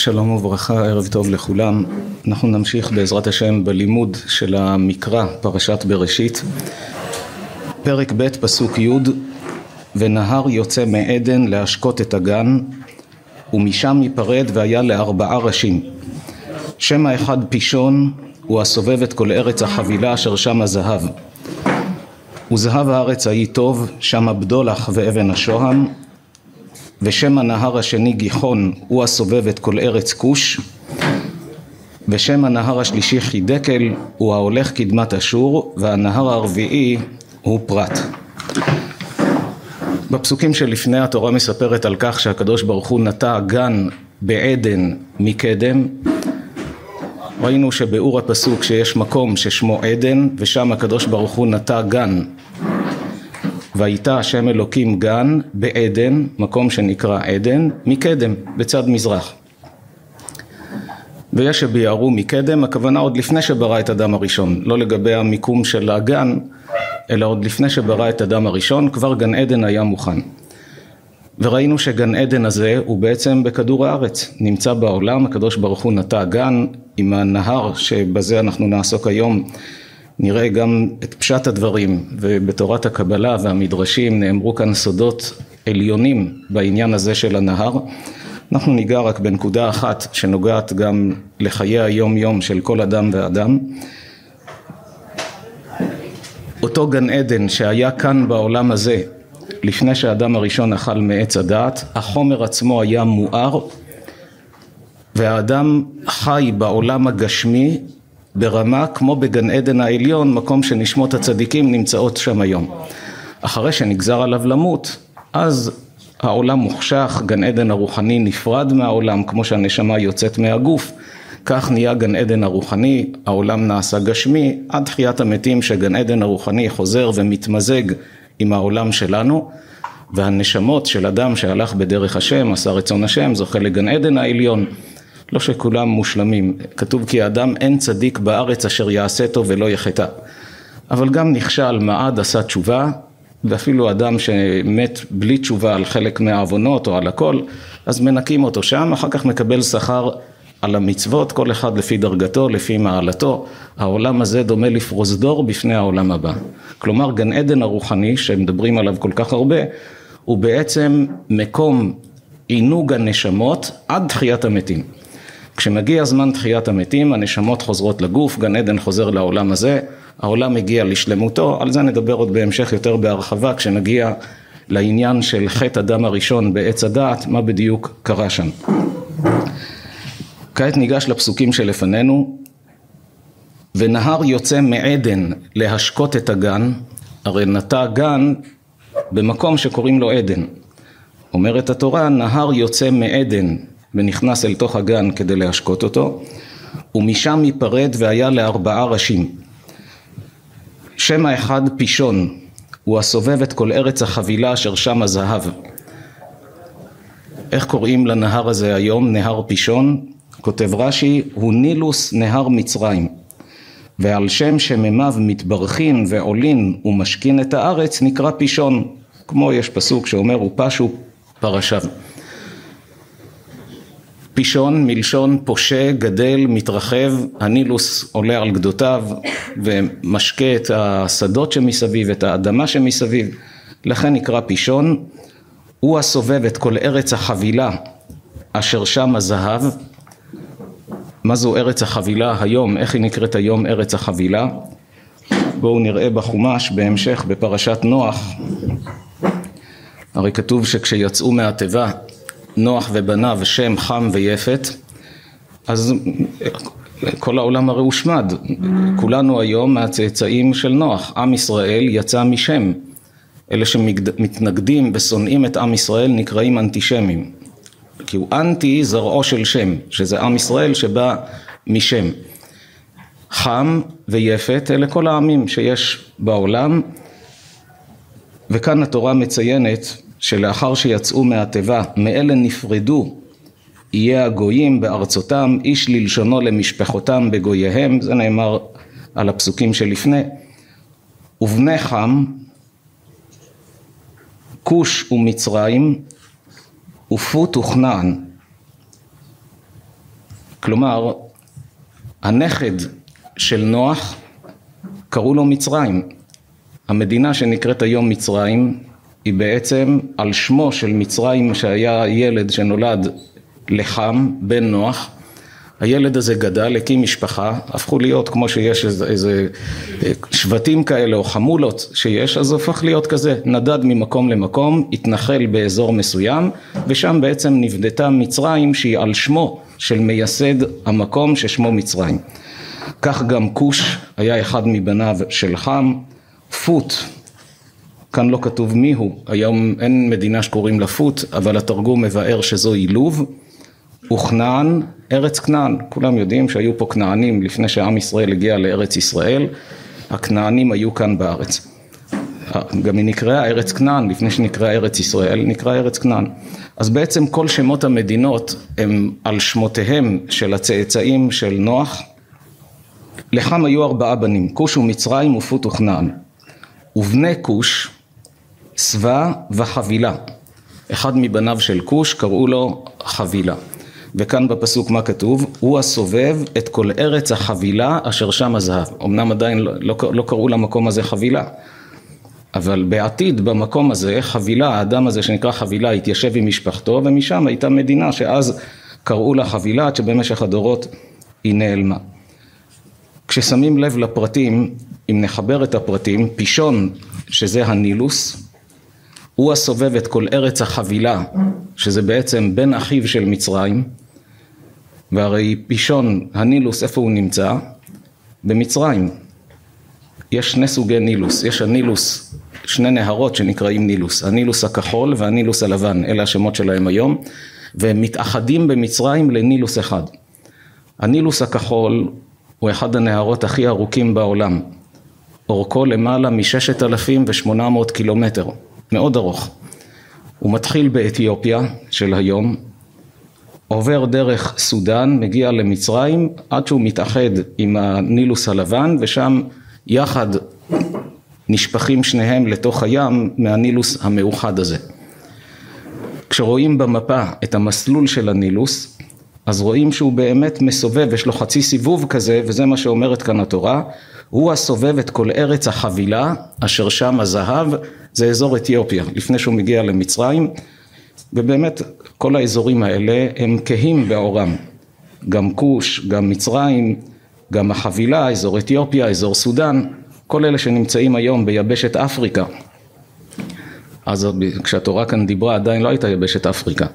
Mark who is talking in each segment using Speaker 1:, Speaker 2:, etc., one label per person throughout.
Speaker 1: שלום וברכה, ערב טוב לכולם. אנחנו נמשיך בעזרת השם בלימוד של המקרא, פרשת בראשית. פרק ב', פסוק י': ונהר יוצא מעדן להשקות את הגן, ומשם ייפרד והיה לארבעה ראשים. שם האחד פישון, הוא הסובב את כל ארץ החבילה אשר שם הזהב. וזהב הארץ ההיא טוב, שם הבדולח ואבן השוהם, ושם הנהר השני גיחון הוא הסובב את כל ארץ כוש. ושם הנהר השלישי חידקל הוא ההולך קדמת אשור והנהר הרביעי הוא פרת. בפסוקים שלפני התורה מספרת על כך שהקדוש ברוך הוא נטע גן בעדן מקדם. ראינו שבאור הפסוק שיש מקום ששמו עדן ושם הקדוש ברוך הוא נטע גן ויטע השם אלוקים גן בעדן, מקום שנקרא עדן, מקדם, בצד מזרח. ויש שביערו מקדם, הכוונה עוד לפני שברא את אדם הראשון, לא לגבי המיקום של הגן, אלא עוד לפני שברא את אדם הראשון, כבר גן עדן היה מוכן. וראינו שגן עדן הזה הוא בעצם בכדור הארץ, נמצא בעולם, הקדוש ברוך הוא נטע גן עם הנהר שבזה אנחנו נעסוק היום נראה גם את פשט הדברים ובתורת הקבלה והמדרשים נאמרו כאן סודות עליונים בעניין הזה של הנהר. אנחנו ניגע רק בנקודה אחת שנוגעת גם לחיי היום יום של כל אדם ואדם. אותו גן עדן שהיה כאן בעולם הזה לפני שהאדם הראשון אכל מעץ הדעת החומר עצמו היה מואר והאדם חי בעולם הגשמי ברמה כמו בגן עדן העליון, מקום שנשמות הצדיקים נמצאות שם היום. אחרי שנגזר עליו למות, אז העולם מוחשך, גן עדן הרוחני נפרד מהעולם, כמו שהנשמה יוצאת מהגוף, כך נהיה גן עדן הרוחני, העולם נעשה גשמי, עד תחיית המתים שגן עדן הרוחני חוזר ומתמזג עם העולם שלנו, והנשמות של אדם שהלך בדרך השם, עשה רצון השם, זוכה לגן עדן העליון. לא שכולם מושלמים, כתוב כי האדם אין צדיק בארץ אשר יעשה טוב ולא יחטא, אבל גם נכשל מעד עשה תשובה ואפילו אדם שמת בלי תשובה על חלק מהעוונות או על הכל, אז מנקים אותו שם, אחר כך מקבל שכר על המצוות, כל אחד לפי דרגתו, לפי מעלתו. העולם הזה דומה לפרוזדור בפני העולם הבא. כלומר, גן עדן הרוחני, שמדברים עליו כל כך הרבה, הוא בעצם מקום עינוג הנשמות עד תחיית המתים. כשמגיע זמן תחיית המתים, הנשמות חוזרות לגוף, גן עדן חוזר לעולם הזה, העולם מגיע לשלמותו, על זה נדבר עוד בהמשך יותר בהרחבה, כשנגיע לעניין של חטא הדם הראשון בעץ הדעת, מה בדיוק קרה שם. כעת ניגש לפסוקים שלפנינו, ונהר יוצא מעדן להשקות את הגן, הרי נטע גן במקום שקוראים לו עדן. אומרת התורה, נהר יוצא מעדן ונכנס אל תוך הגן כדי להשקות אותו, ומשם ייפרד והיה לארבעה ראשים. שם האחד פישון, הוא הסובב את כל ארץ החבילה אשר שם הזהב. איך קוראים לנהר הזה היום, נהר פישון? כותב רש"י, הוא נילוס נהר מצרים. ועל שם שממיו מתברכין ועולין ומשכין את הארץ נקרא פישון. כמו יש פסוק שאומר ופשו פרשיו. פישון מלשון פושה, גדל, מתרחב, הנילוס עולה על גדותיו ומשקה את השדות שמסביב, את האדמה שמסביב, לכן נקרא פישון. הוא הסובב את כל ארץ החבילה אשר שם הזהב. מה זו ארץ החבילה היום? איך היא נקראת היום ארץ החבילה? בואו נראה בחומש בהמשך בפרשת נוח. הרי כתוב שכשיצאו מהתיבה נוח ובניו שם חם ויפת אז כל העולם הרי הושמד. כולנו היום מהצאצאים של נוח. עם ישראל יצא משם. אלה שמתנגדים ושונאים את עם ישראל נקראים אנטישמים. כי הוא אנטי זרעו של שם שזה עם ישראל שבא משם. חם ויפת אלה כל העמים שיש בעולם. וכאן התורה מציינת שלאחר שיצאו מהתיבה מאלה נפרדו יהיה הגויים בארצותם איש ללשונו למשפחותם בגוייהם זה נאמר על הפסוקים שלפני ובני חם כוש ומצרים ופוט וכנען כלומר, הנכד של נוח קראו לו מצרים. המדינה שנקראת היום מצרים היא בעצם על שמו של מצרים שהיה ילד שנולד לחם, בן נוח. הילד הזה גדל, הקים משפחה, הפכו להיות כמו שיש איזה, איזה שבטים כאלה או חמולות שיש, אז הפך להיות כזה, נדד ממקום למקום, התנחל באזור מסוים, ושם בעצם נבדתה מצרים שהיא על שמו של מייסד המקום ששמו מצרים. כך גם כוש היה אחד מבניו של חם, פוט, כאן לא כתוב מיהו, היום אין מדינה שקוראים לה פוט, אבל התרגום מבאר שזוהי לוב, וכנען, ארץ כנען, כולם יודעים שהיו פה כנענים לפני שעם ישראל הגיע לארץ ישראל, הכנענים היו כאן בארץ. גם היא נקראה ארץ כנען, לפני שנקראה ארץ ישראל, נקרא ארץ כנען. אז בעצם כל שמות המדינות הם על שמותיהם של הצאצאים של נוח. לחם היו ארבעה בנים, כוש ומצרים ופוט וכנען. ובני כוש, שבע וחבילה. אחד מבניו של כוש קראו לו חבילה. וכאן בפסוק מה כתוב? הוא הסובב את כל ארץ החבילה אשר שם הזהב. אמנם עדיין לא, לא, לא קראו למקום הזה חבילה, אבל בעתיד במקום הזה חבילה, האדם הזה שנקרא חבילה התיישב עם משפחתו ומשם הייתה מדינה שאז קראו לה חבילה עד שבמשך הדורות היא נעלמה. כששמים לב לפרטים, אם נחבר את הפרטים, פישון שזה הנילוס, הוא הסובב את כל ארץ החבילה, שזה בעצם בן אחיו של מצרים, והרי פישון, הנילוס, איפה הוא נמצא? במצרים. יש שני סוגי נילוס, יש הנילוס, שני נהרות שנקראים נילוס, הנילוס הכחול והנילוס הלבן, אלה השמות שלהם היום, והם מתאחדים במצרים לנילוס אחד. הנילוס הכחול הוא אחד הנהרות הכי ארוכים בעולם, אורכו למעלה מששת אלפים ושמונה מאות קילומטר, מאוד ארוך. הוא מתחיל באתיופיה של היום, עובר דרך סודאן, מגיע למצרים, עד שהוא מתאחד עם הנילוס הלבן, ושם יחד נשפכים שניהם לתוך הים מהנילוס המאוחד הזה. כשרואים במפה את המסלול של הנילוס, אז רואים שהוא באמת מסובב, יש לו חצי סיבוב כזה, וזה מה שאומרת כאן התורה, הוא הסובב את כל ארץ החבילה, אשר שם הזהב, זה אזור אתיופיה, לפני שהוא מגיע למצרים, ובאמת כל האזורים האלה הם כהים בעורם, גם כוש, גם מצרים, גם החבילה, אזור אתיופיה, אזור סודאן, כל אלה שנמצאים היום ביבשת אפריקה. אז כשהתורה כאן דיברה עדיין לא הייתה יבשת אפריקה.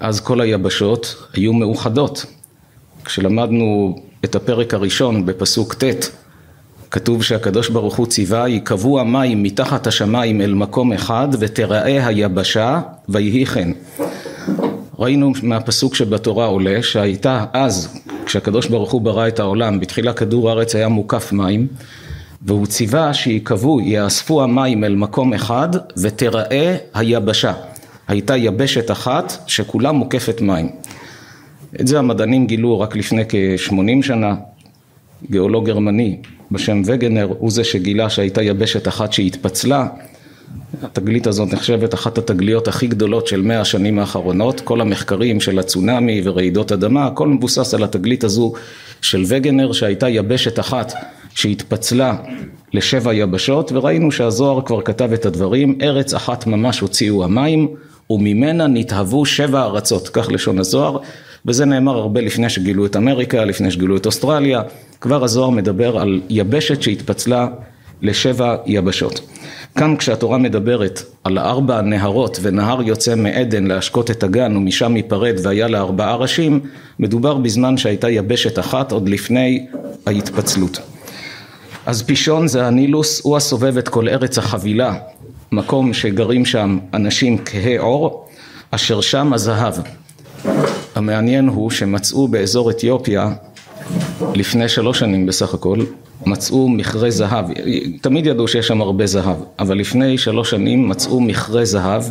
Speaker 1: אז כל היבשות היו מאוחדות. כשלמדנו את הפרק הראשון בפסוק ט', כתוב שהקדוש ברוך הוא ציווה, ייקבעו המים מתחת השמיים אל מקום אחד ותראה היבשה ויהי כן. ראינו מהפסוק שבתורה עולה שהייתה אז, כשהקדוש ברוך הוא ברא את העולם, בתחילה כדור הארץ היה מוקף מים, והוא ציווה שיקבעו, יאספו המים אל מקום אחד ותראה היבשה. הייתה יבשת אחת שכולה מוקפת מים. את זה המדענים גילו רק לפני כ-80 שנה, גיאולוג גרמני בשם וגנר הוא זה שגילה שהייתה יבשת אחת שהתפצלה. התגלית הזאת נחשבת אחת התגליות הכי גדולות של מאה השנים האחרונות, כל המחקרים של הצונאמי ורעידות אדמה, הכל מבוסס על התגלית הזו של וגנר שהייתה יבשת אחת שהתפצלה לשבע יבשות וראינו שהזוהר כבר כתב את הדברים, ארץ אחת ממש הוציאו המים וממנה נתהוו שבע ארצות, כך לשון הזוהר, וזה נאמר הרבה לפני שגילו את אמריקה, לפני שגילו את אוסטרליה, כבר הזוהר מדבר על יבשת שהתפצלה לשבע יבשות. כאן כשהתורה מדברת על ארבע הנהרות ונהר יוצא מעדן להשקות את הגן ומשם ייפרד והיה לה ארבעה ראשים, מדובר בזמן שהייתה יבשת אחת עוד לפני ההתפצלות. אז פישון זה הנילוס, הוא הסובב את כל ארץ החבילה, מקום שגרים שם אנשים כהי עור, אשר שם הזהב. המעניין הוא שמצאו באזור אתיופיה לפני שלוש שנים בסך הכל מצאו מכרה זהב, תמיד ידעו שיש שם הרבה זהב, אבל לפני שלוש שנים מצאו מכרה זהב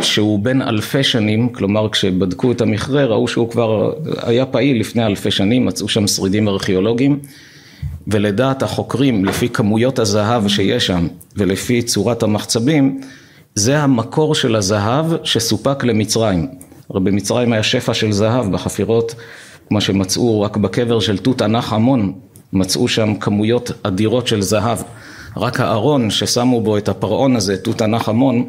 Speaker 1: שהוא בן אלפי שנים, כלומר כשבדקו את המכרה ראו שהוא כבר היה פעיל לפני אלפי שנים, מצאו שם שרידים ארכיאולוגיים ולדעת החוקרים לפי כמויות הזהב שיש שם ולפי צורת המחצבים זה המקור של הזהב שסופק למצרים הרי במצרים היה שפע של זהב בחפירות, כמו שמצאו רק בקבר של תות ענך המון, מצאו שם כמויות אדירות של זהב. רק הארון ששמו בו את הפרעון הזה, תות ענך המון,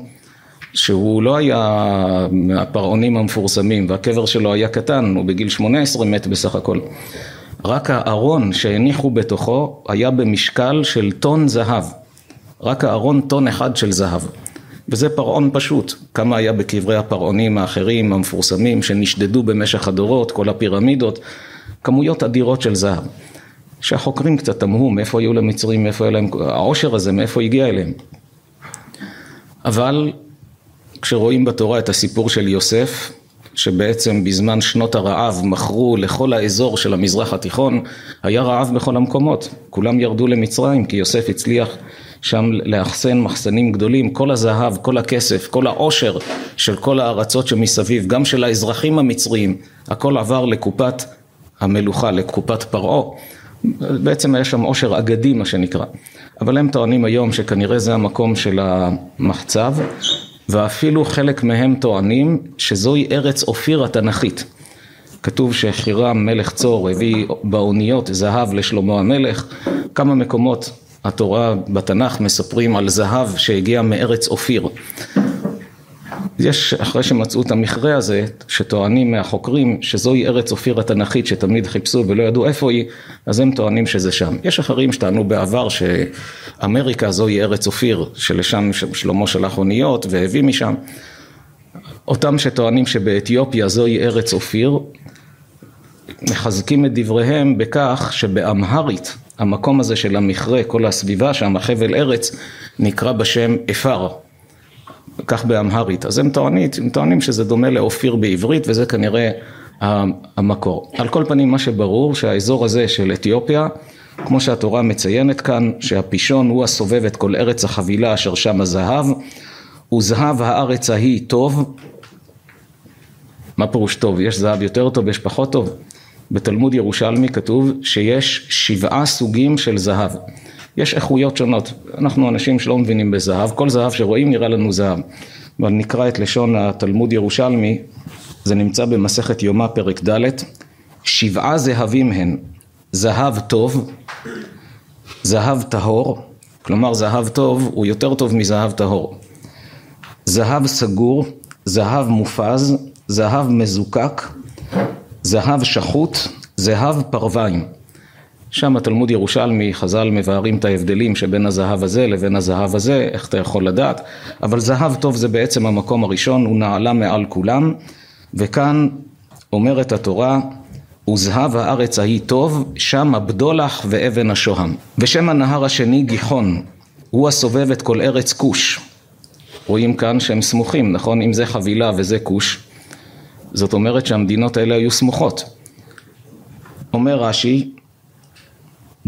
Speaker 1: שהוא לא היה מהפרעונים המפורסמים והקבר שלו היה קטן, הוא בגיל 18 מת בסך הכל. רק הארון שהניחו בתוכו היה במשקל של טון זהב. רק הארון טון אחד של זהב. וזה פרעון פשוט, כמה היה בקברי הפרעונים האחרים המפורסמים שנשדדו במשך הדורות, כל הפירמידות, כמויות אדירות של זהב. שהחוקרים קצת תמהו מאיפה היו למצרים, מאיפה היה להם, העושר הזה, מאיפה הגיע אליהם. אבל כשרואים בתורה את הסיפור של יוסף, שבעצם בזמן שנות הרעב מכרו לכל האזור של המזרח התיכון, היה רעב בכל המקומות, כולם ירדו למצרים כי יוסף הצליח שם לאחסן מחסנים גדולים, כל הזהב, כל הכסף, כל העושר של כל הארצות שמסביב, גם של האזרחים המצריים, הכל עבר לקופת המלוכה, לקופת פרעה, בעצם היה שם עושר אגדי מה שנקרא, אבל הם טוענים היום שכנראה זה המקום של המחצב ואפילו חלק מהם טוענים שזוהי ארץ אופיר התנ"כית. כתוב שחירם מלך צור הביא באוניות זהב לשלמה המלך, כמה מקומות התורה בתנ"ך מספרים על זהב שהגיע מארץ אופיר. יש, אחרי שמצאו את המכרה הזה, שטוענים מהחוקרים שזוהי ארץ אופיר התנ"כית שתמיד חיפשו ולא ידעו איפה היא, אז הם טוענים שזה שם. יש אחרים שטענו בעבר שאמריקה זוהי ארץ אופיר, שלשם שלמה שלח אוניות והביא משם. אותם שטוענים שבאתיופיה זוהי ארץ אופיר, מחזקים את דבריהם בכך שבאמהרית המקום הזה של המכרה, כל הסביבה שם, החבל ארץ, נקרא בשם אפר. כך באמהרית. אז הם טוענים, הם טוענים שזה דומה לאופיר בעברית וזה כנראה המקור. על כל פנים מה שברור שהאזור הזה של אתיופיה, כמו שהתורה מציינת כאן, שהפישון הוא הסובב את כל ארץ החבילה אשר שם הזהב, וזהב הארץ ההיא טוב. מה פירוש טוב? יש זהב יותר טוב, יש פחות טוב? בתלמוד ירושלמי כתוב שיש שבעה סוגים של זהב. יש איכויות שונות, אנחנו אנשים שלא מבינים בזהב, כל זהב שרואים נראה לנו זהב. אבל נקרא את לשון התלמוד ירושלמי, זה נמצא במסכת יומא פרק ד', שבעה זהבים הן, זהב טוב, זהב טהור, כלומר זהב טוב הוא יותר טוב מזהב טהור, זהב סגור, זהב מופז, זהב מזוקק, זהב שחוט, זהב פרוויים. שם התלמוד ירושלמי, חז"ל מבארים את ההבדלים שבין הזהב הזה לבין הזהב הזה, איך אתה יכול לדעת, אבל זהב טוב זה בעצם המקום הראשון, הוא נעלה מעל כולם, וכאן אומרת התורה, וזהב הארץ ההיא טוב, שם הבדולח ואבן השוהם. ושם הנהר השני גיחון, הוא הסובב את כל ארץ כוש. רואים כאן שהם סמוכים, נכון? אם זה חבילה וזה כוש, זאת אומרת שהמדינות האלה היו סמוכות. אומר רש"י,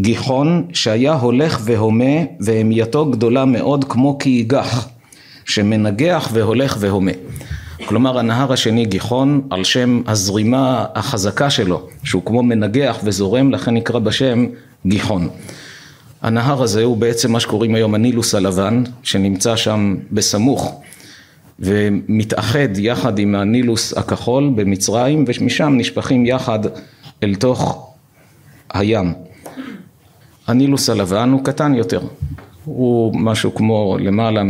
Speaker 1: גיחון שהיה הולך והומה והמייתו גדולה מאוד כמו כי ייגח שמנגח והולך והומה. כלומר הנהר השני גיחון על שם הזרימה החזקה שלו שהוא כמו מנגח וזורם לכן נקרא בשם גיחון. הנהר הזה הוא בעצם מה שקוראים היום הנילוס הלבן שנמצא שם בסמוך ומתאחד יחד עם הנילוס הכחול במצרים ומשם נשפכים יחד אל תוך הים. הנילוס הלבן הוא קטן יותר, הוא משהו כמו למעלה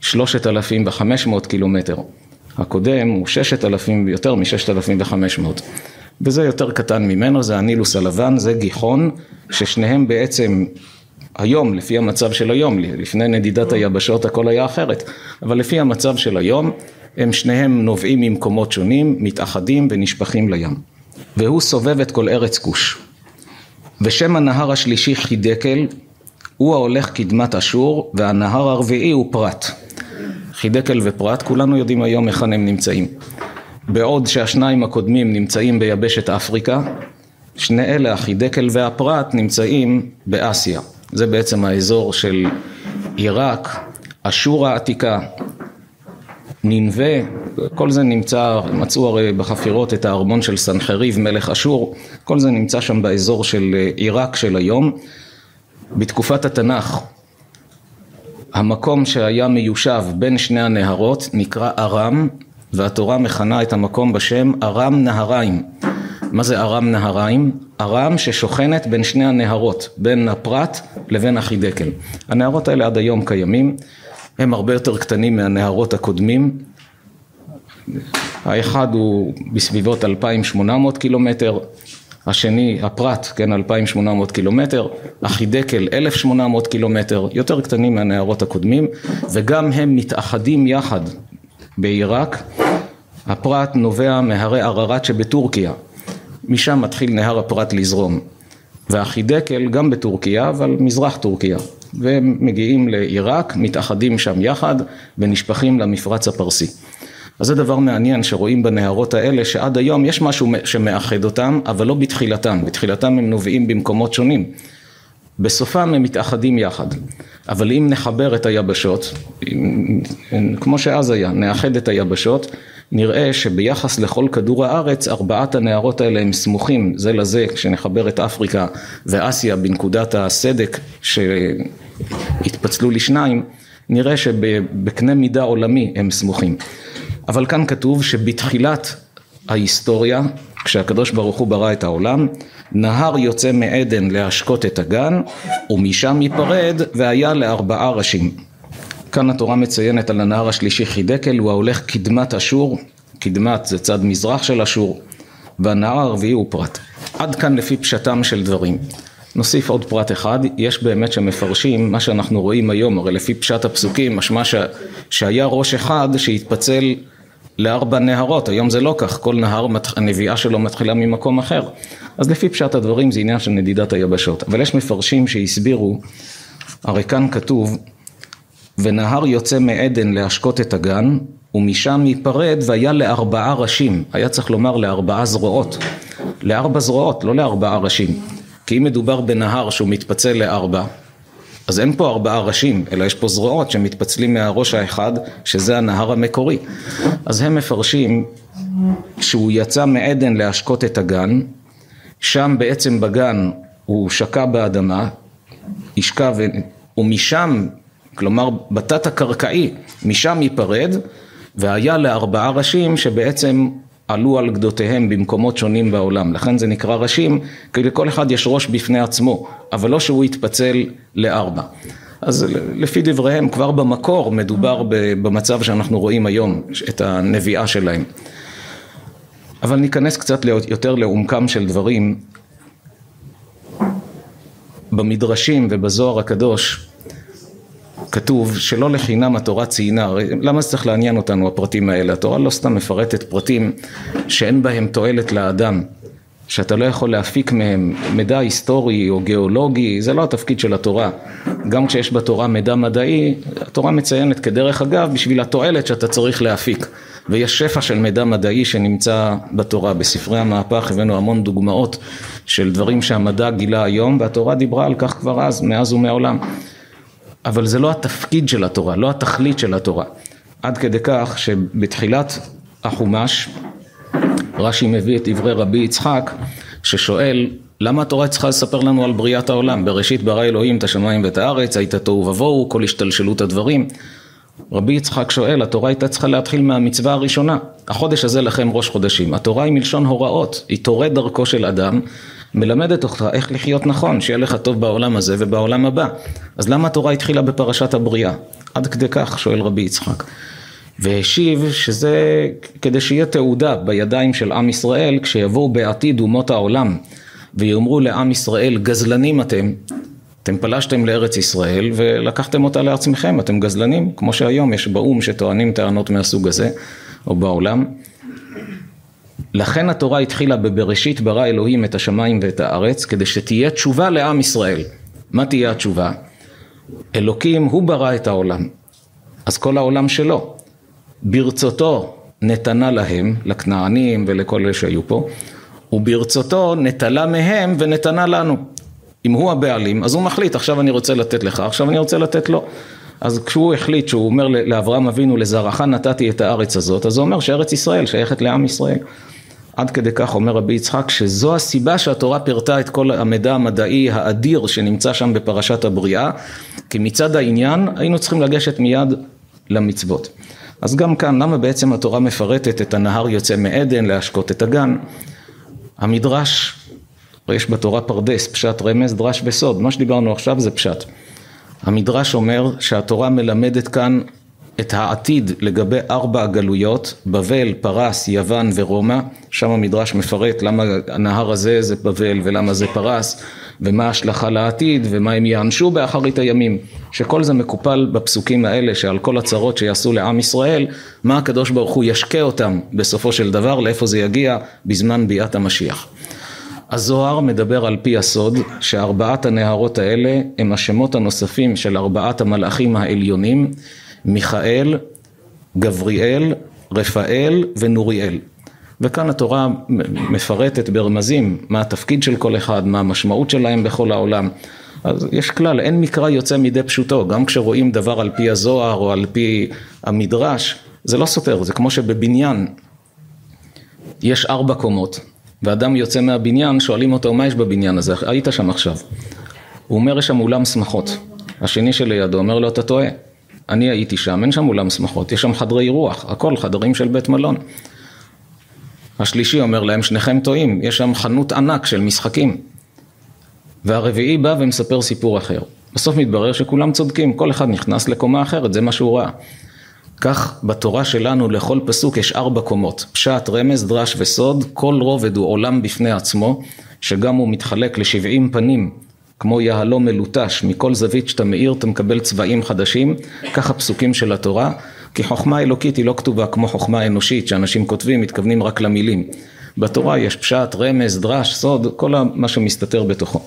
Speaker 1: משלושת אלפים וחמש מאות קילומטר, הקודם הוא ששת אלפים, יותר מששת אלפים וחמש מאות, וזה יותר קטן ממנו, זה הנילוס הלבן, זה גיחון, ששניהם בעצם היום, לפי המצב של היום, לפני נדידת היבשות הכל היה אחרת, אבל לפי המצב של היום, הם שניהם נובעים ממקומות שונים, מתאחדים ונשפכים לים. והוא סובב את כל ארץ כוש. ושם הנהר השלישי חידקל הוא ההולך קדמת אשור והנהר הרביעי הוא פרת. חידקל ופרת כולנו יודעים היום היכן הם נמצאים. בעוד שהשניים הקודמים נמצאים ביבשת אפריקה, שני אלה החידקל והפרת נמצאים באסיה. זה בעצם האזור של עיראק, אשור העתיקה, נינווה, כל זה נמצא, מצאו הרי בחפירות את הארמון של סנחריב מלך אשור, כל זה נמצא שם באזור של אה, עיראק של היום. בתקופת התנ"ך המקום שהיה מיושב בין שני הנהרות נקרא ארם והתורה מכנה את המקום בשם ארם נהריים. מה זה ארם נהריים? ארם ששוכנת בין שני הנהרות, בין הפרת לבין החידקל. הנהרות האלה עד היום קיימים, הם הרבה יותר קטנים מהנהרות הקודמים. האחד הוא בסביבות 2,800 קילומטר, השני, הפרת, כן, 2,800 קילומטר, החידקל 1,800 קילומטר, יותר קטנים מהנהרות הקודמים, וגם הם מתאחדים יחד בעיראק. הפרת נובע מהרי ערערת שבטורקיה, משם מתחיל נהר הפרת לזרום, והחידקל גם בטורקיה, אבל מזרח טורקיה, והם מגיעים לעיראק, מתאחדים שם יחד ונשפכים למפרץ הפרסי. אז זה דבר מעניין שרואים בנהרות האלה שעד היום יש משהו שמאחד אותם אבל לא בתחילתם, בתחילתם הם נובעים במקומות שונים. בסופם הם מתאחדים יחד. אבל אם נחבר את היבשות, כמו שאז היה, נאחד את היבשות נראה שביחס לכל כדור הארץ ארבעת הנהרות האלה הם סמוכים זה לזה כשנחבר את אפריקה ואסיה בנקודת הסדק שהתפצלו לשניים נראה שבקנה מידה עולמי הם סמוכים אבל כאן כתוב שבתחילת ההיסטוריה, כשהקדוש ברוך הוא ברא את העולם, נהר יוצא מעדן להשקות את הגן, ומשם ייפרד והיה לארבעה ראשים. כאן התורה מציינת על הנהר השלישי חידקל, הוא ההולך קדמת אשור, קדמת זה צד מזרח של אשור, והנהר הרביעי הוא פרת. עד כאן לפי פשטם של דברים. נוסיף עוד פרט אחד, יש באמת שמפרשים מה שאנחנו רואים היום, הרי לפי פשט הפסוקים, משמע ש... שהיה ראש אחד שהתפצל לארבע נהרות, היום זה לא כך, כל נהר, הנביאה שלו מתחילה ממקום אחר. אז לפי פשט הדברים זה עניין של נדידת היבשות. אבל יש מפרשים שהסבירו, הרי כאן כתוב, ונהר יוצא מעדן להשקות את הגן, ומשם ייפרד והיה לארבעה ראשים, היה צריך לומר לארבעה זרועות, לארבע זרועות, לא לארבעה ראשים. כי אם מדובר בנהר שהוא מתפצל לארבע, אז אין פה ארבעה ראשים, אלא יש פה זרועות שמתפצלים מהראש האחד, שזה הנהר המקורי. אז הם מפרשים שהוא יצא מעדן להשקות את הגן, שם בעצם בגן הוא שקע באדמה, השקע ו... ומשם, כלומר בתת הקרקעי, משם ייפרד, והיה לארבעה ראשים שבעצם עלו על גדותיהם במקומות שונים בעולם, לכן זה נקרא ראשים, כי לכל אחד יש ראש בפני עצמו, אבל לא שהוא יתפצל לארבע. אז לפי דבריהם כבר במקור מדובר במצב שאנחנו רואים היום, את הנביאה שלהם. אבל ניכנס קצת יותר לעומקם של דברים. במדרשים ובזוהר הקדוש כתוב שלא לחינם התורה ציינה, למה זה צריך לעניין אותנו הפרטים האלה? התורה לא סתם מפרטת פרטים שאין בהם תועלת לאדם, שאתה לא יכול להפיק מהם מידע היסטורי או גיאולוגי, זה לא התפקיד של התורה. גם כשיש בתורה מידע מדעי, התורה מציינת כדרך אגב בשביל התועלת שאתה צריך להפיק. ויש שפע של מידע מדעי שנמצא בתורה. בספרי המהפך הבאנו המון דוגמאות של דברים שהמדע גילה היום, והתורה דיברה על כך כבר אז, מאז ומעולם. אבל זה לא התפקיד של התורה, לא התכלית של התורה. עד כדי כך שבתחילת החומש רש"י מביא את דברי רבי יצחק ששואל למה התורה צריכה לספר לנו על בריאת העולם? בראשית ברא אלוהים את השמיים ואת הארץ, היית תוהו ובוהו, כל השתלשלות הדברים. רבי יצחק שואל, התורה הייתה צריכה להתחיל מהמצווה הראשונה. החודש הזה לכם ראש חודשים. התורה היא מלשון הוראות, היא תורה דרכו של אדם מלמדת אותך איך לחיות נכון, שיהיה לך טוב בעולם הזה ובעולם הבא. אז למה התורה התחילה בפרשת הבריאה? עד כדי כך, שואל רבי יצחק. והשיב שזה כדי שיהיה תעודה בידיים של עם ישראל כשיבואו בעתיד אומות העולם ויאמרו לעם ישראל גזלנים אתם, אתם פלשתם לארץ ישראל ולקחתם אותה לעצמכם, אתם גזלנים, כמו שהיום יש באו"ם שטוענים טענות מהסוג הזה, או בעולם. לכן התורה התחילה בבראשית ברא אלוהים את השמיים ואת הארץ כדי שתהיה תשובה לעם ישראל. מה תהיה התשובה? אלוקים הוא ברא את העולם, אז כל העולם שלו. ברצותו נתנה להם, לכנענים ולכל אלה שהיו פה, וברצותו נטלה מהם ונתנה לנו. אם הוא הבעלים, אז הוא מחליט, עכשיו אני רוצה לתת לך, עכשיו אני רוצה לתת לו. אז כשהוא החליט שהוא אומר לאברהם אבינו, לזרעך נתתי את הארץ הזאת, אז זה אומר שארץ ישראל שייכת לעם ישראל. עד כדי כך אומר רבי יצחק שזו הסיבה שהתורה פירטה את כל המידע המדעי האדיר שנמצא שם בפרשת הבריאה כי מצד העניין היינו צריכים לגשת מיד למצוות. אז גם כאן, למה בעצם התורה מפרטת את הנהר יוצא מעדן להשקות את הגן? המדרש, יש בתורה פרדס, פשט, רמז, דרש וסוד, מה שדיברנו עכשיו זה פשט. המדרש אומר שהתורה מלמדת כאן את העתיד לגבי ארבע הגלויות, בבל, פרס, יוון ורומא, שם המדרש מפרט למה הנהר הזה זה בבל ולמה זה פרס ומה ההשלכה לעתיד ומה הם יענשו באחרית הימים, שכל זה מקופל בפסוקים האלה שעל כל הצרות שיעשו לעם ישראל, מה הקדוש ברוך הוא ישקה אותם בסופו של דבר, לאיפה זה יגיע? בזמן ביאת המשיח. הזוהר מדבר על פי הסוד שארבעת הנהרות האלה הם השמות הנוספים של ארבעת המלאכים העליונים מיכאל, גבריאל, רפאל ונוריאל. וכאן התורה מפרטת ברמזים מה התפקיד של כל אחד, מה המשמעות שלהם בכל העולם. אז יש כלל, אין מקרא יוצא מידי פשוטו, גם כשרואים דבר על פי הזוהר או על פי המדרש, זה לא סותר, זה כמו שבבניין יש ארבע קומות, ואדם יוצא מהבניין, שואלים אותו מה יש בבניין הזה, היית שם עכשיו. הוא אומר יש שם אולם שמחות, השני שלידו אומר לו אתה טועה, אני הייתי שם, אין שם אולם שמחות, יש שם חדרי אירוח, הכל חדרים של בית מלון. השלישי אומר להם, שניכם טועים, יש שם חנות ענק של משחקים. והרביעי בא ומספר סיפור אחר. בסוף מתברר שכולם צודקים, כל אחד נכנס לקומה אחרת, זה מה שהוא ראה. כך בתורה שלנו לכל פסוק יש ארבע קומות, פשט, רמז, דרש וסוד, כל רובד הוא עולם בפני עצמו, שגם הוא מתחלק לשבעים פנים, כמו יהלום מלוטש, מכל זווית שאתה מאיר אתה מקבל צבעים חדשים, כך הפסוקים של התורה, כי חוכמה אלוקית היא לא כתובה כמו חוכמה אנושית, שאנשים כותבים, מתכוונים רק למילים. בתורה יש פשט, רמז, דרש, סוד, כל מה שמסתתר בתוכו.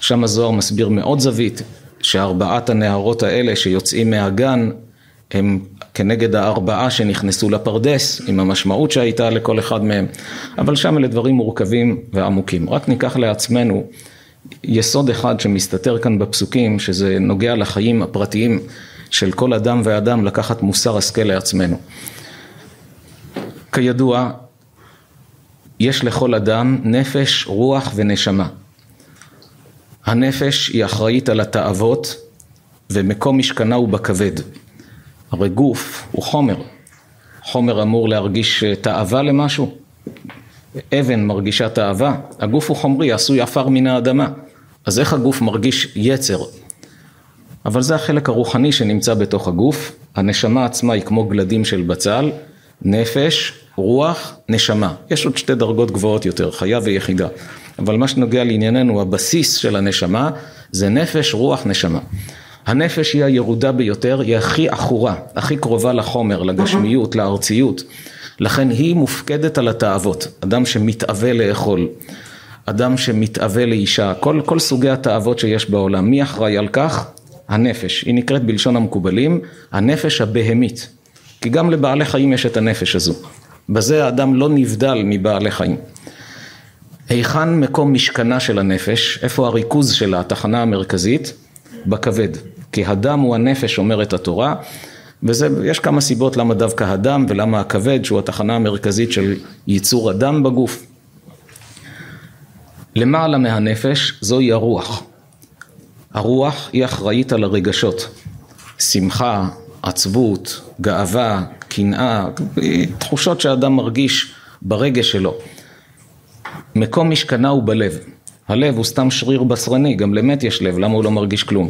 Speaker 1: שם הזוהר מסביר מאוד זווית, שארבעת הנהרות האלה שיוצאים מהגן, הם כנגד הארבעה שנכנסו לפרדס, עם המשמעות שהייתה לכל אחד מהם, אבל שם אלה דברים מורכבים ועמוקים. רק ניקח לעצמנו יסוד אחד שמסתתר כאן בפסוקים, שזה נוגע לחיים הפרטיים של כל אדם ואדם לקחת מוסר השכל לעצמנו. כידוע, יש לכל אדם נפש, רוח ונשמה. הנפש היא אחראית על התאוות ומקום משכנה הוא בכבד. הרי גוף הוא חומר. חומר אמור להרגיש תאווה למשהו. אבן מרגישה תאווה, הגוף הוא חומרי, עשוי עפר מן האדמה. אז איך הגוף מרגיש יצר? אבל זה החלק הרוחני שנמצא בתוך הגוף, הנשמה עצמה היא כמו גלדים של בצל, נפש, רוח, נשמה. יש עוד שתי דרגות גבוהות יותר, חיה ויחידה. אבל מה שנוגע לענייננו, הבסיס של הנשמה זה נפש, רוח, נשמה. הנפש היא הירודה ביותר, היא הכי עכורה, הכי קרובה לחומר, לגשמיות, לארציות. לכן היא מופקדת על התאוות, אדם שמתאווה לאכול, אדם שמתאווה לאישה, כל, כל סוגי התאוות שיש בעולם, מי אחראי על כך? הנפש, היא נקראת בלשון המקובלים, הנפש הבהמית, כי גם לבעלי חיים יש את הנפש הזו, בזה האדם לא נבדל מבעלי חיים. היכן מקום משכנה של הנפש, איפה הריכוז שלה, התחנה המרכזית? בכבד, כי הדם הוא הנפש אומרת התורה ויש כמה סיבות למה דווקא הדם ולמה הכבד שהוא התחנה המרכזית של ייצור הדם בגוף. למעלה מהנפש זוהי הרוח. הרוח היא אחראית על הרגשות, שמחה, עצבות, גאווה, קנאה, תחושות שאדם מרגיש ברגש שלו. מקום משכנה הוא בלב. הלב הוא סתם שריר בשרני, גם למת יש לב, למה הוא לא מרגיש כלום?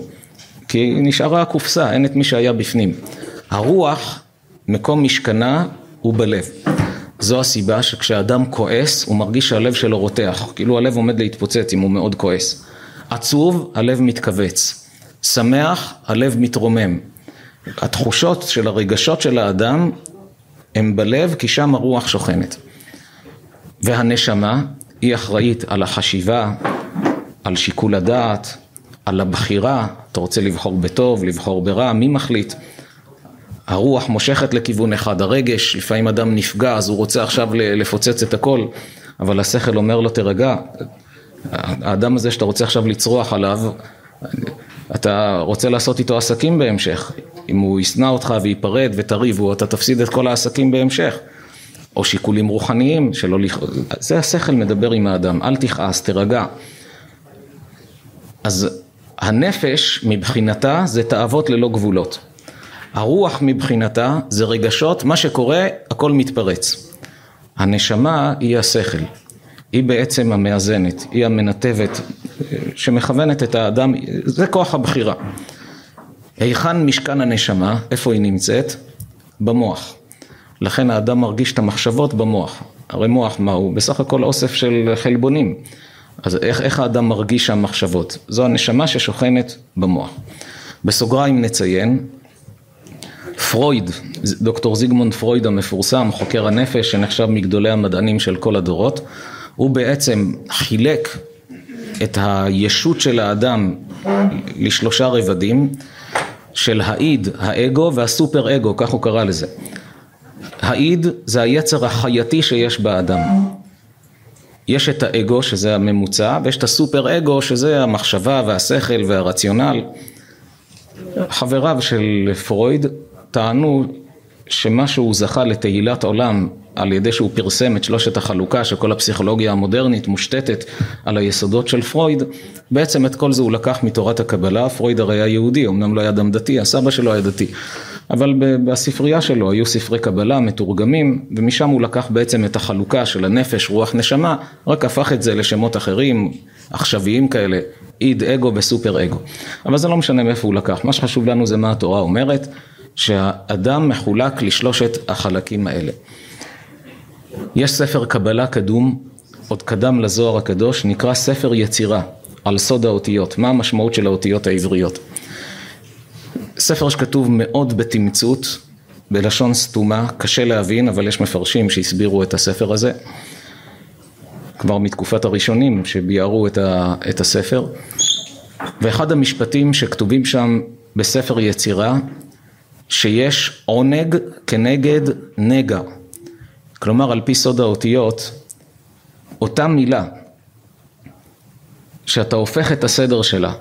Speaker 1: כי נשארה הקופסה, אין את מי שהיה בפנים. הרוח, מקום משכנה, הוא בלב. זו הסיבה שכשאדם כועס, הוא מרגיש שהלב שלו רותח, כאילו הלב עומד להתפוצץ אם הוא מאוד כועס. עצוב, הלב מתכווץ. שמח, הלב מתרומם. התחושות של הרגשות של האדם הם בלב, כי שם הרוח שוכנת. והנשמה היא אחראית על החשיבה, על שיקול הדעת, על הבחירה, אתה רוצה לבחור בטוב, לבחור ברע, מי מחליט? הרוח מושכת לכיוון אחד, הרגש, לפעמים אדם נפגע אז הוא רוצה עכשיו לפוצץ את הכל, אבל השכל אומר לו תרגע, האדם הזה שאתה רוצה עכשיו לצרוח עליו, אתה רוצה לעשות איתו עסקים בהמשך, אם הוא ישנא אותך וייפרד ותריבו, אתה תפסיד את כל העסקים בהמשך, או שיקולים רוחניים, שלא לכ... זה השכל מדבר עם האדם, אל תכעס, תרגע. אז הנפש מבחינתה זה תאוות ללא גבולות. הרוח מבחינתה זה רגשות, מה שקורה הכל מתפרץ. הנשמה היא השכל, היא בעצם המאזנת, היא המנתבת שמכוונת את האדם, זה כוח הבחירה. היכן משכן הנשמה, איפה היא נמצאת? במוח. לכן האדם מרגיש את המחשבות במוח. הרי מוח מה הוא? בסך הכל אוסף של חלבונים. אז איך, איך האדם מרגיש שם מחשבות? זו הנשמה ששוכנת במוח. בסוגריים נציין, פרויד, דוקטור זיגמונד פרויד המפורסם, חוקר הנפש שנחשב מגדולי המדענים של כל הדורות, הוא בעצם חילק את הישות של האדם לשלושה רבדים של האיד, האגו והסופר אגו, כך הוא קרא לזה. האיד זה היצר החייתי שיש באדם. יש את האגו שזה הממוצע ויש את הסופר אגו שזה המחשבה והשכל והרציונל. חבריו של פרויד טענו שמה שהוא זכה לתהילת עולם על ידי שהוא פרסם את שלושת החלוקה שכל הפסיכולוגיה המודרנית מושתתת על היסודות של פרויד, בעצם את כל זה הוא לקח מתורת הקבלה, פרויד הרי היה יהודי, אמנם לא היה אדם דתי, הסבא שלו היה דתי, אבל בספרייה שלו היו ספרי קבלה מתורגמים, ומשם הוא לקח בעצם את החלוקה של הנפש, רוח, נשמה, רק הפך את זה לשמות אחרים, עכשוויים כאלה, איד, אגו וסופר אגו. אבל זה לא משנה מאיפה הוא לקח, מה שחשוב לנו זה מה התורה אומרת, שהאדם מחולק לשלושת החלקים האלה. יש ספר קבלה קדום, עוד קדם לזוהר הקדוש, נקרא ספר יצירה, על סוד האותיות, מה המשמעות של האותיות העבריות. ספר שכתוב מאוד בתמצות, בלשון סתומה, קשה להבין, אבל יש מפרשים שהסבירו את הספר הזה, כבר מתקופת הראשונים שביארו את, ה, את הספר, ואחד המשפטים שכתובים שם בספר יצירה, שיש עונג כנגד נגע. כלומר על פי סוד האותיות, אותה מילה שאתה הופך את הסדר שלה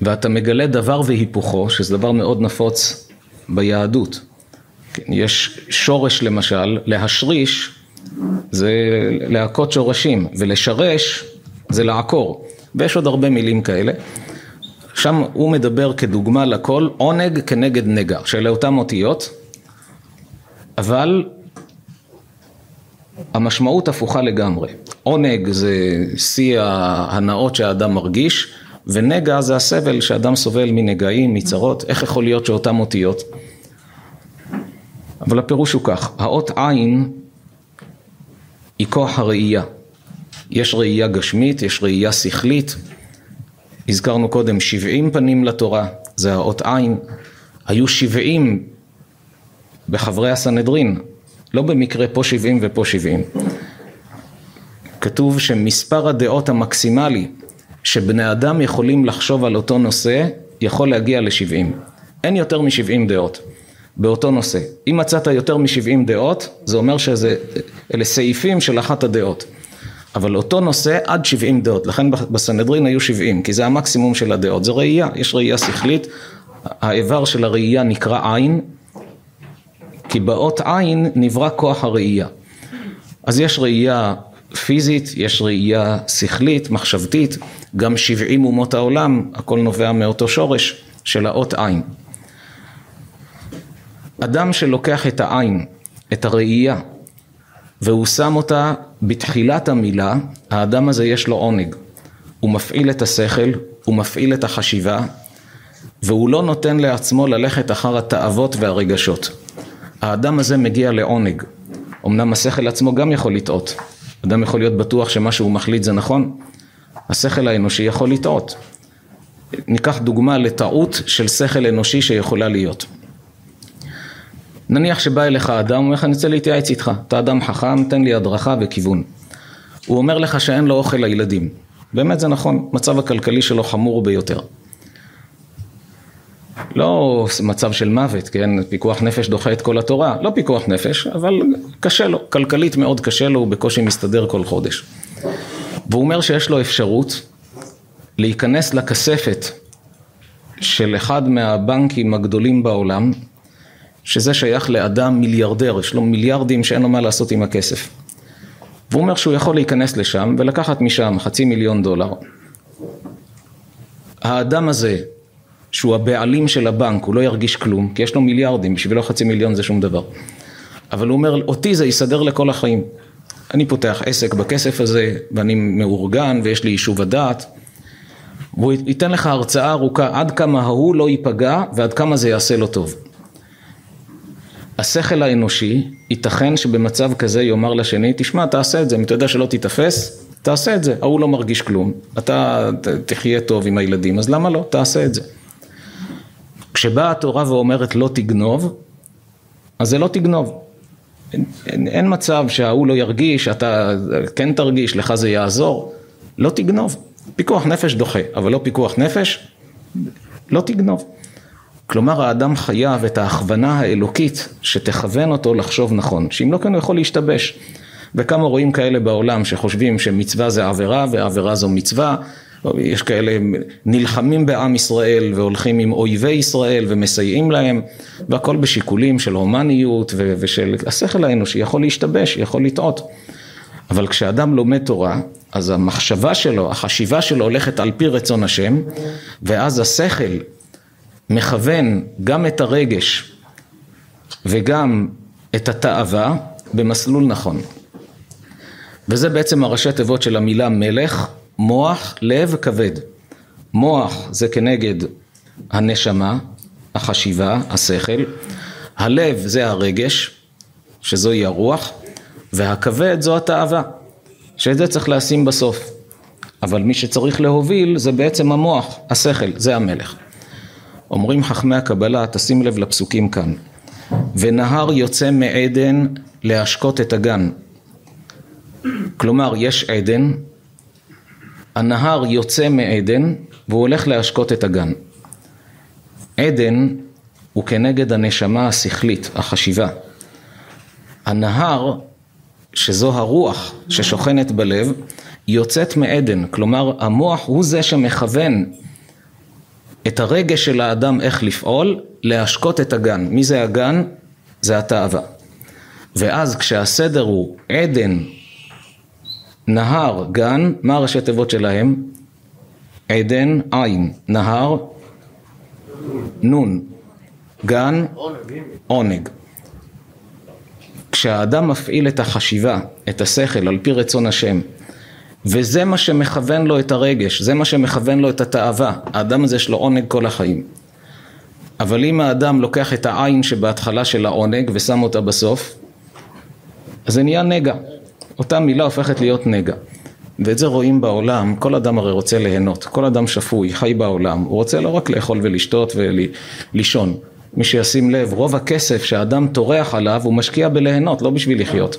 Speaker 1: ואתה מגלה דבר והיפוכו, שזה דבר מאוד נפוץ ביהדות. כן, יש שורש למשל, להשריש זה להכות שורשים, ולשרש זה לעקור, ויש עוד הרבה מילים כאלה. שם הוא מדבר כדוגמה לכל עונג כנגד נגע, שאלה אותם אותיות, אבל המשמעות הפוכה לגמרי. עונג זה שיא ההנאות שהאדם מרגיש, ונגע זה הסבל שאדם סובל מנגעים, מצרות, איך יכול להיות שאותם אותיות? אבל הפירוש הוא כך, האות עין היא כוח הראייה. יש ראייה גשמית, יש ראייה שכלית. הזכרנו קודם שבעים פנים לתורה, זה האות עין. היו שבעים בחברי הסנהדרין, לא במקרה פה שבעים ופה שבעים. כתוב שמספר הדעות המקסימלי שבני אדם יכולים לחשוב על אותו נושא יכול להגיע לשבעים. אין יותר משבעים דעות באותו נושא. אם מצאת יותר משבעים דעות, זה אומר שאלה סעיפים של אחת הדעות. אבל אותו נושא עד שבעים דעות, לכן בסנהדרין היו שבעים, כי זה המקסימום של הדעות, זה ראייה, יש ראייה שכלית, האיבר של הראייה נקרא עין, כי באות עין נברא כוח הראייה. אז יש ראייה פיזית, יש ראייה שכלית, מחשבתית, גם שבעים אומות העולם, הכל נובע מאותו שורש של האות עין. אדם שלוקח את העין, את הראייה, והוא שם אותה בתחילת המילה, האדם הזה יש לו עונג. הוא מפעיל את השכל, הוא מפעיל את החשיבה, והוא לא נותן לעצמו ללכת אחר התאוות והרגשות. האדם הזה מגיע לעונג. אמנם השכל עצמו גם יכול לטעות. אדם יכול להיות בטוח שמה שהוא מחליט זה נכון. השכל האנושי יכול לטעות. ניקח דוגמה לטעות של שכל אנושי שיכולה להיות. נניח שבא אליך אדם, הוא אומר לך אני רוצה להתייעץ איתך, אתה אדם חכם, תן לי הדרכה וכיוון. הוא אומר לך שאין לו אוכל לילדים. באמת זה נכון, מצב הכלכלי שלו חמור ביותר. לא מצב של מוות, כן, פיקוח נפש דוחה את כל התורה, לא פיקוח נפש, אבל קשה לו, כלכלית מאוד קשה לו, הוא בקושי מסתדר כל חודש. והוא אומר שיש לו אפשרות להיכנס לכספת של אחד מהבנקים הגדולים בעולם, שזה שייך לאדם מיליארדר, יש לו מיליארדים שאין לו מה לעשות עם הכסף. והוא אומר שהוא יכול להיכנס לשם ולקחת משם חצי מיליון דולר. האדם הזה שהוא הבעלים של הבנק, הוא לא ירגיש כלום, כי יש לו מיליארדים, בשבילו חצי מיליון זה שום דבר. אבל הוא אומר, אותי זה יסדר לכל החיים. אני פותח עסק בכסף הזה, ואני מאורגן, ויש לי יישוב הדעת. והוא ייתן לך הרצאה ארוכה עד כמה ההוא לא ייפגע ועד כמה זה יעשה לו טוב. השכל האנושי, ייתכן שבמצב כזה יאמר לשני, תשמע, תעשה את זה, אם אתה יודע שלא תיתפס, תעשה את זה, ההוא לא מרגיש כלום, אתה תחיה טוב עם הילדים, אז למה לא? תעשה את זה. כשבאה התורה ואומרת לא תגנוב, אז זה לא תגנוב. אין, אין, אין מצב שההוא לא ירגיש, אתה כן תרגיש, לך זה יעזור, לא תגנוב. פיקוח נפש דוחה, אבל לא פיקוח נפש, לא תגנוב. כלומר האדם חייב את ההכוונה האלוקית שתכוון אותו לחשוב נכון, שאם לא כן הוא יכול להשתבש. וכמה רואים כאלה בעולם שחושבים שמצווה זה עבירה ועבירה זו מצווה, יש כאלה נלחמים בעם ישראל והולכים עם אויבי ישראל ומסייעים להם והכל בשיקולים של הומניות ושל השכל האנושי יכול להשתבש, יכול לטעות. אבל כשאדם לומד תורה, אז המחשבה שלו, החשיבה שלו הולכת על פי רצון השם, ואז השכל מכוון גם את הרגש וגם את התאווה במסלול נכון. וזה בעצם הראשי תיבות של המילה מלך, מוח, לב, כבד. מוח זה כנגד הנשמה, החשיבה, השכל, הלב זה הרגש, שזוהי הרוח, והכבד זו התאווה, שאת זה צריך לשים בסוף. אבל מי שצריך להוביל זה בעצם המוח, השכל, זה המלך. אומרים חכמי הקבלה, תשים לב לפסוקים כאן, ונהר יוצא מעדן להשקות את הגן. כלומר, יש עדן, הנהר יוצא מעדן והוא הולך להשקות את הגן. עדן הוא כנגד הנשמה השכלית, החשיבה. הנהר, שזו הרוח ששוכנת בלב, יוצאת מעדן, כלומר המוח הוא זה שמכוון את הרגש של האדם איך לפעול, להשקות את הגן. מי זה הגן? זה התאווה. ואז כשהסדר הוא עדן, נהר, גן, מה הראשי תיבות שלהם? עדן, עין, נהר, נון, גן, עונג. כשהאדם מפעיל את החשיבה, את השכל, על פי רצון השם, וזה מה שמכוון לו את הרגש, זה מה שמכוון לו את התאווה. האדם הזה יש לו עונג כל החיים. אבל אם האדם לוקח את העין שבהתחלה של העונג ושם אותה בסוף, אז זה נהיה נגע. אותה מילה הופכת להיות נגע. ואת זה רואים בעולם, כל אדם הרי רוצה ליהנות, כל אדם שפוי, חי בעולם, הוא רוצה לא רק לאכול ולשתות ולישון. מי שישים לב, רוב הכסף שהאדם טורח עליו הוא משקיע בליהנות, לא בשביל לחיות.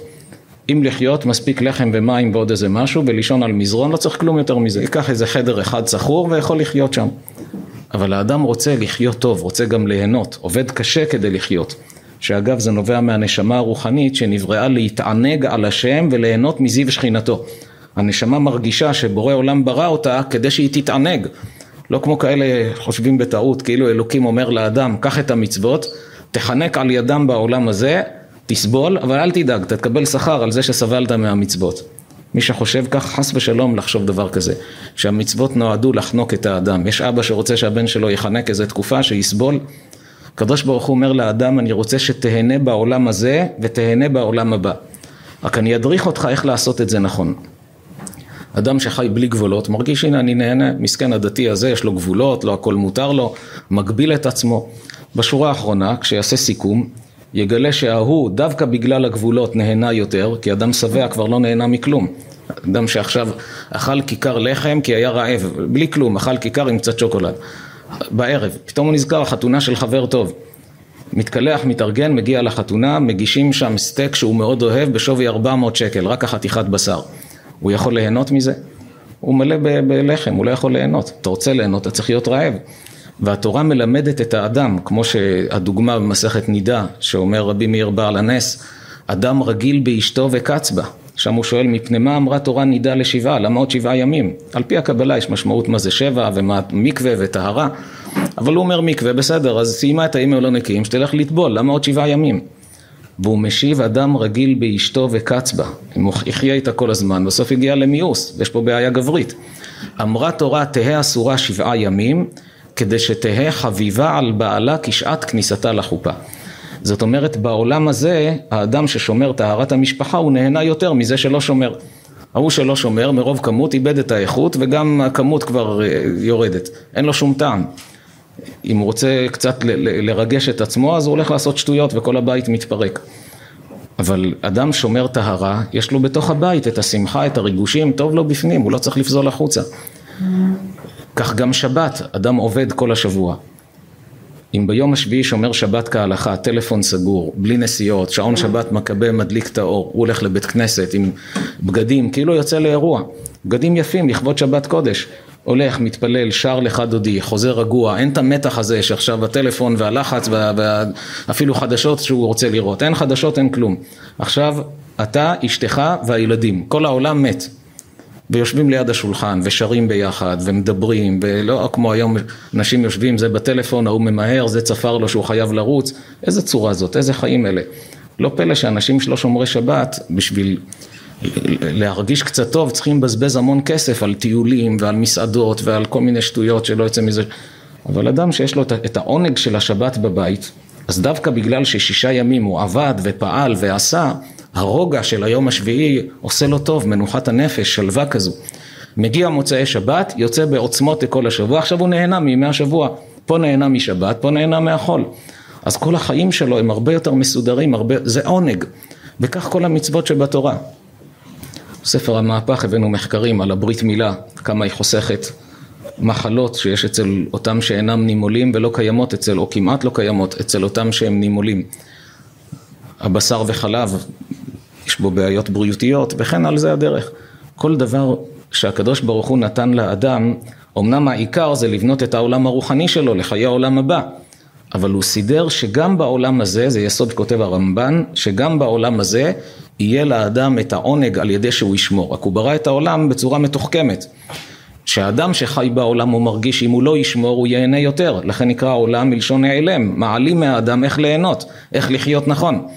Speaker 1: אם לחיות מספיק לחם ומים ועוד איזה משהו ולישון על מזרון לא צריך כלום יותר מזה, ייקח איזה חדר אחד צחור ויכול לחיות שם. אבל האדם רוצה לחיות טוב, רוצה גם ליהנות, עובד קשה כדי לחיות. שאגב זה נובע מהנשמה הרוחנית שנבראה להתענג על השם וליהנות מזיו שכינתו. הנשמה מרגישה שבורא עולם ברא אותה כדי שהיא תתענג. לא כמו כאלה חושבים בטעות, כאילו אלוקים אומר לאדם, קח את המצוות, תחנק על ידם בעולם הזה, תסבול, אבל אל תדאג, אתה תקבל שכר על זה שסבלת מהמצוות. מי שחושב כך, חס ושלום לחשוב דבר כזה, שהמצוות נועדו לחנוק את האדם. יש אבא שרוצה שהבן שלו יחנק איזה תקופה, שיסבול. הקדוש ברוך הוא אומר לאדם, אני רוצה שתהנה בעולם הזה ותהנה בעולם הבא. רק אני אדריך אותך איך לעשות את זה נכון. אדם שחי בלי גבולות, מרגיש הנה אני נהנה, מסכן הדתי הזה, יש לו גבולות, לא הכל מותר לו, מגביל את עצמו. בשורה האחרונה, כשיעשה סיכום, יגלה שההוא דווקא בגלל הגבולות נהנה יותר, כי אדם שבע כבר לא נהנה מכלום. אדם שעכשיו אכל כיכר לחם כי היה רעב, בלי כלום, אכל כיכר עם קצת שוקולד. בערב, פתאום הוא נזכר, חתונה של חבר טוב. מתקלח, מתארגן, מגיע לחתונה, מגישים שם סטייק שהוא מאוד אוהב בשווי 400 שקל, רק החתיכת בשר. הוא יכול ליהנות מזה? הוא מלא בלחם, הוא לא יכול ליהנות. אתה רוצה ליהנות, אתה צריך להיות רעב. והתורה מלמדת את האדם, כמו שהדוגמה במסכת נידה, שאומר רבי מאיר בעל הנס, אדם רגיל באשתו וקץ בה. שם הוא שואל, מפני מה אמרה תורה נידה לשבעה? למה עוד שבעה ימים? על פי הקבלה יש משמעות מה זה שבע ומה מקווה וטהרה, אבל הוא אומר מקווה, בסדר, אז סיימה את הימים הלא נקיים, שתלך לטבול, למה עוד שבעה ימים? והוא משיב אדם רגיל באשתו וקץ בה, הוא יחיה איתה כל הזמן, בסוף הגיע למיאוס, ויש פה בעיה גברית. אמרה תורה תהא אסורה שבעה ימים, כדי שתהא חביבה על בעלה כשעת כניסתה לחופה. זאת אומרת, בעולם הזה, האדם ששומר טהרת המשפחה הוא נהנה יותר מזה שלא שומר. ההוא שלא שומר, מרוב כמות איבד את האיכות וגם הכמות כבר אה, יורדת, אין לו שום טעם. אם הוא רוצה קצת לרגש את עצמו, אז הוא הולך לעשות שטויות וכל הבית מתפרק. אבל אדם שומר טהרה, יש לו בתוך הבית את השמחה, את הריגושים, טוב לו בפנים, הוא לא צריך לפזול החוצה. כך גם שבת, אדם עובד כל השבוע. אם ביום השביעי שומר שבת כהלכה, טלפון סגור, בלי נסיעות, שעון שבת מכבה מדליק את האור, הוא הולך לבית כנסת עם בגדים, כאילו יוצא לאירוע, בגדים יפים לכבוד שבת קודש, הולך, מתפלל, שר לך דודי, חוזר רגוע, אין את המתח הזה שעכשיו הטלפון והלחץ ואפילו חדשות שהוא רוצה לראות, אין חדשות, אין כלום. עכשיו אתה, אשתך והילדים, כל העולם מת. ויושבים ליד השולחן ושרים ביחד ומדברים ולא כמו היום אנשים יושבים זה בטלפון ההוא ממהר זה צפר לו שהוא חייב לרוץ. איזה צורה זאת איזה חיים אלה. לא פלא שאנשים שלא שומרי שבת בשביל להרגיש קצת טוב צריכים לבזבז המון כסף על טיולים ועל מסעדות ועל כל מיני שטויות שלא יוצא מזה. אבל אדם שיש לו את העונג של השבת בבית אז דווקא בגלל ששישה ימים הוא עבד ופעל ועשה הרוגע של היום השביעי עושה לו טוב, מנוחת הנפש, שלווה כזו. מגיע מוצאי שבת, יוצא בעוצמות לכל השבוע, עכשיו הוא נהנה מימי השבוע. פה נהנה משבת, פה נהנה מהחול. אז כל החיים שלו הם הרבה יותר מסודרים, הרבה, זה עונג. וכך כל המצוות שבתורה. בספר המהפך הבאנו מחקרים על הברית מילה, כמה היא חוסכת מחלות שיש אצל אותם שאינם נימולים ולא קיימות אצל, או כמעט לא קיימות, אצל אותם שהם נימולים. הבשר וחלב, יש בו בעיות בריאותיות וכן על זה הדרך. כל דבר שהקדוש ברוך הוא נתן לאדם, אמנם העיקר זה לבנות את העולם הרוחני שלו לחיי העולם הבא, אבל הוא סידר שגם בעולם הזה, זה יסוד כותב הרמב"ן, שגם בעולם הזה יהיה לאדם את העונג על ידי שהוא ישמור. רק הוא ברא את העולם בצורה מתוחכמת. שהאדם שחי בעולם הוא מרגיש שאם הוא לא ישמור הוא ייהנה יותר, לכן נקרא עולם מלשון נעלם, מעלים מהאדם איך ליהנות, איך לחיות נכון.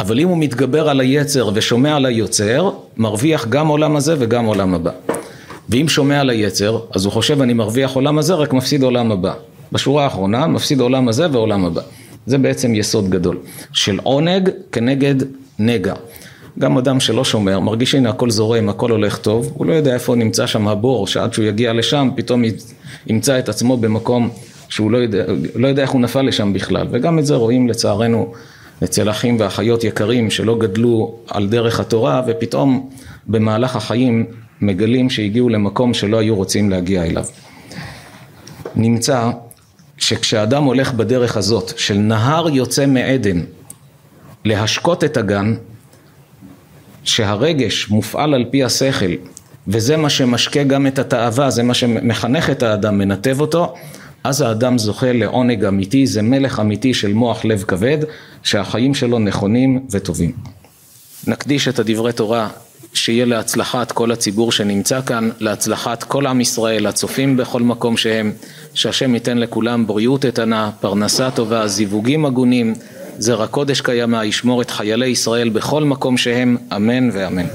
Speaker 1: אבל אם הוא מתגבר על היצר ושומע על היוצר, מרוויח גם עולם הזה וגם עולם הבא. ואם שומע על היצר, אז הוא חושב אני מרוויח עולם הזה, רק מפסיד עולם הבא. בשורה האחרונה, מפסיד עולם הזה ועולם הבא. זה בעצם יסוד גדול. של עונג כנגד נגע. גם אדם שלא שומר, מרגיש הנה הכל זורם, הכל הולך טוב, הוא לא יודע איפה נמצא שם הבור, שעד שהוא יגיע לשם פתאום ימצא את עצמו במקום שהוא לא יודע, לא יודע איך הוא נפל לשם בכלל. וגם את זה רואים לצערנו אצל אחים ואחיות יקרים שלא גדלו על דרך התורה ופתאום במהלך החיים מגלים שהגיעו למקום שלא היו רוצים להגיע אליו. נמצא שכשאדם הולך בדרך הזאת של נהר יוצא מעדן להשקות את הגן שהרגש מופעל על פי השכל וזה מה שמשקה גם את התאווה, זה מה שמחנך את האדם, מנתב אותו אז האדם זוכה לעונג אמיתי, זה מלך אמיתי של מוח לב כבד, שהחיים שלו נכונים וטובים. נקדיש את הדברי תורה שיהיה להצלחת כל הציבור שנמצא כאן, להצלחת כל עם ישראל, הצופים בכל מקום שהם, שהשם ייתן לכולם בריאות איתנה, פרנסה טובה, זיווגים הגונים, זרע קודש קיימא, ישמור את חיילי ישראל בכל מקום שהם, אמן ואמן.